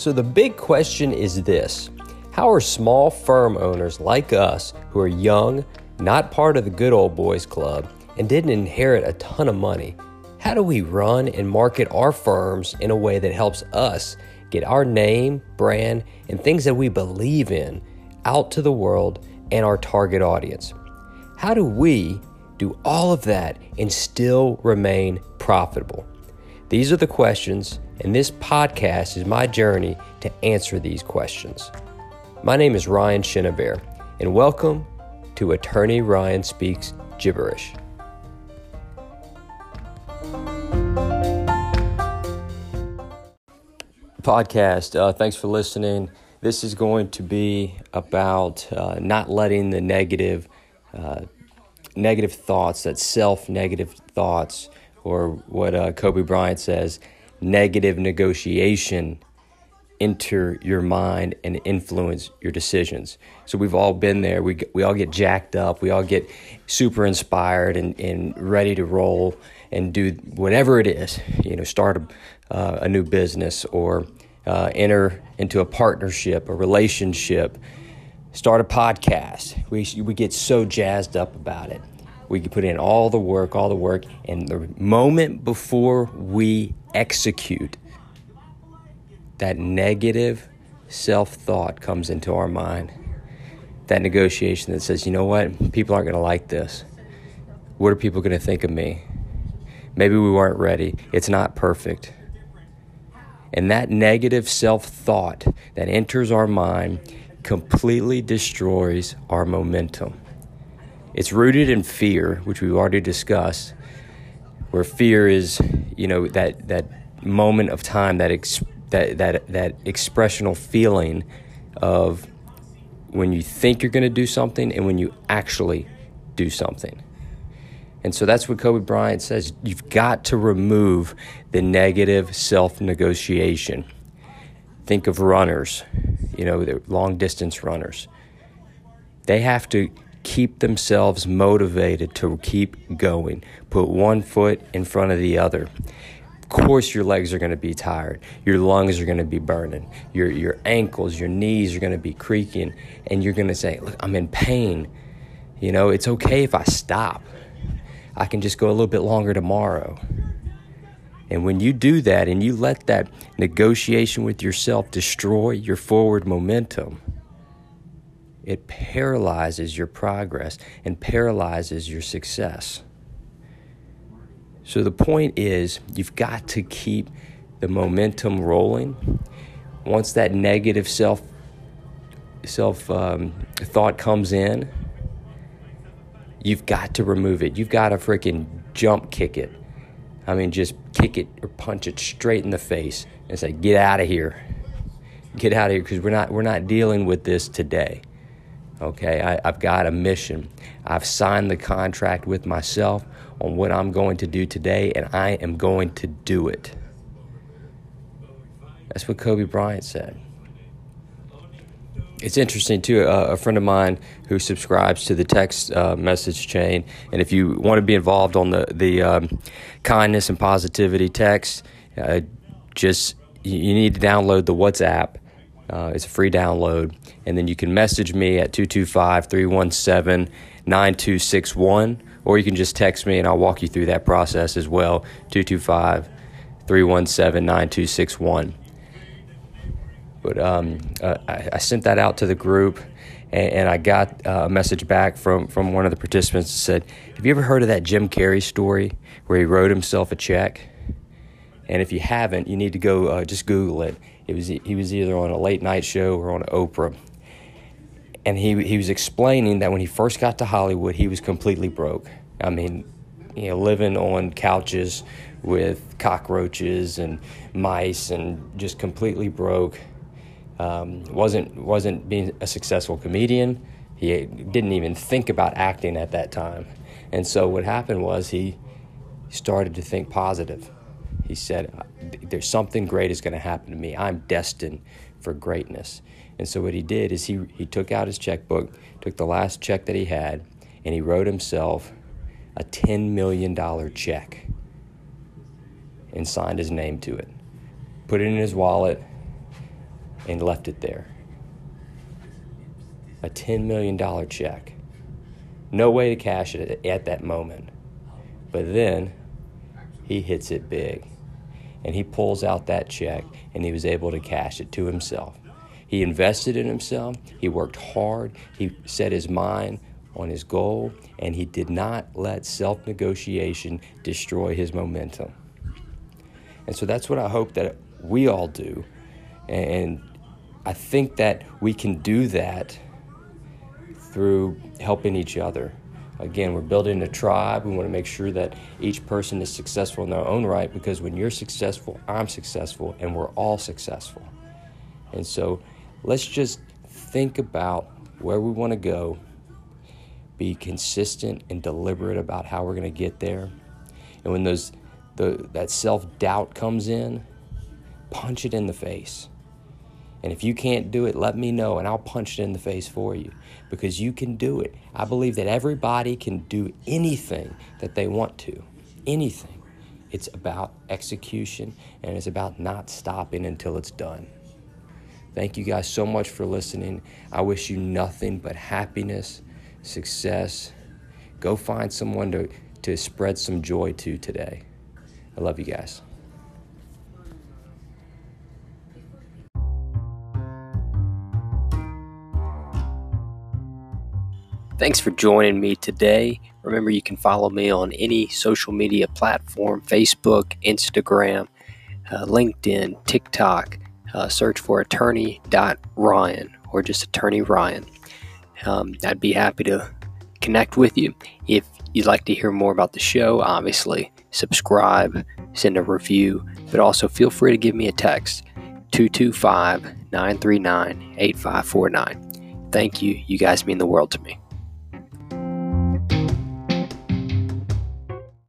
So, the big question is this How are small firm owners like us, who are young, not part of the good old boys club, and didn't inherit a ton of money, how do we run and market our firms in a way that helps us get our name, brand, and things that we believe in out to the world and our target audience? How do we do all of that and still remain profitable? These are the questions, and this podcast is my journey to answer these questions. My name is Ryan Chenevert, and welcome to Attorney Ryan Speaks Gibberish. Podcast, uh, thanks for listening. This is going to be about uh, not letting the negative, uh, negative thoughts, that self negative thoughts, or what uh, Kobe Bryant says, negative negotiation enter your mind and influence your decisions. So we've all been there. We, we all get jacked up. We all get super inspired and, and ready to roll and do whatever it is, you know, start a, uh, a new business or uh, enter into a partnership, a relationship, start a podcast. We, we get so jazzed up about it. We can put in all the work, all the work, and the moment before we execute, that negative self thought comes into our mind. That negotiation that says, you know what, people aren't going to like this. What are people going to think of me? Maybe we weren't ready. It's not perfect. And that negative self thought that enters our mind completely destroys our momentum. It's rooted in fear, which we've already discussed, where fear is, you know, that, that moment of time, that, ex- that, that, that expressional feeling of when you think you're going to do something and when you actually do something. And so that's what Kobe Bryant says. You've got to remove the negative self negotiation. Think of runners, you know, the long distance runners. They have to keep themselves motivated to keep going, put one foot in front of the other. Of course, your legs are going to be tired, your lungs are going to be burning, your, your ankles, your knees are going to be creaking, and you're going to say, Look, I'm in pain. You know, it's okay if I stop. I can just go a little bit longer tomorrow. And when you do that and you let that negotiation with yourself destroy your forward momentum, it paralyzes your progress and paralyzes your success. So the point is, you've got to keep the momentum rolling. Once that negative self self um, thought comes in, you've got to remove it. You've got to freaking jump kick it. I mean, just kick it or punch it straight in the face and say, "Get out of here! Get out of here!" Because we're not we're not dealing with this today. Okay, I, I've got a mission. I've signed the contract with myself on what I'm going to do today, and I am going to do it. That's what Kobe Bryant said it's interesting too. Uh, a friend of mine who subscribes to the text uh, message chain, and if you want to be involved on the the um, kindness and positivity text, uh, just you need to download the WhatsApp. Uh, it's a free download, and then you can message me at 225 317 9261, or you can just text me and I'll walk you through that process as well. 225 317 9261. But um, uh, I, I, sent that out to the group, and, and I got uh, a message back from, from one of the participants that said, Have you ever heard of that Jim Carrey story where he wrote himself a check? And if you haven't, you need to go uh, just Google it. It was he was either on a late night show or on Oprah, and he he was explaining that when he first got to Hollywood, he was completely broke. I mean, you know, living on couches with cockroaches and mice and just completely broke um, wasn't wasn't being a successful comedian. He didn't even think about acting at that time, and so what happened was he started to think positive. He said, "There's something great is going to happen to me. I'm destined for greatness." And so what he did is he he took out his checkbook, took the last check that he had, and he wrote himself a ten million dollar check and signed his name to it. Put it in his wallet and left it there. A $10 million check. No way to cash it at that moment. But then he hits it big. And he pulls out that check and he was able to cash it to himself. He invested in himself, he worked hard, he set his mind on his goal, and he did not let self negotiation destroy his momentum. And so that's what I hope that we all do. And I think that we can do that through helping each other. Again, we're building a tribe. We want to make sure that each person is successful in their own right because when you're successful, I'm successful, and we're all successful. And so let's just think about where we want to go, be consistent and deliberate about how we're going to get there. And when those the, that self doubt comes in, punch it in the face. And if you can't do it, let me know and I'll punch it in the face for you because you can do it. I believe that everybody can do anything that they want to. Anything. It's about execution and it's about not stopping until it's done. Thank you guys so much for listening. I wish you nothing but happiness, success. Go find someone to, to spread some joy to today. I love you guys. Thanks for joining me today. Remember, you can follow me on any social media platform Facebook, Instagram, uh, LinkedIn, TikTok. Uh, search for attorney.ryan or just attorney Ryan. Um, I'd be happy to connect with you. If you'd like to hear more about the show, obviously, subscribe, send a review, but also feel free to give me a text 225 939 8549. Thank you. You guys mean the world to me.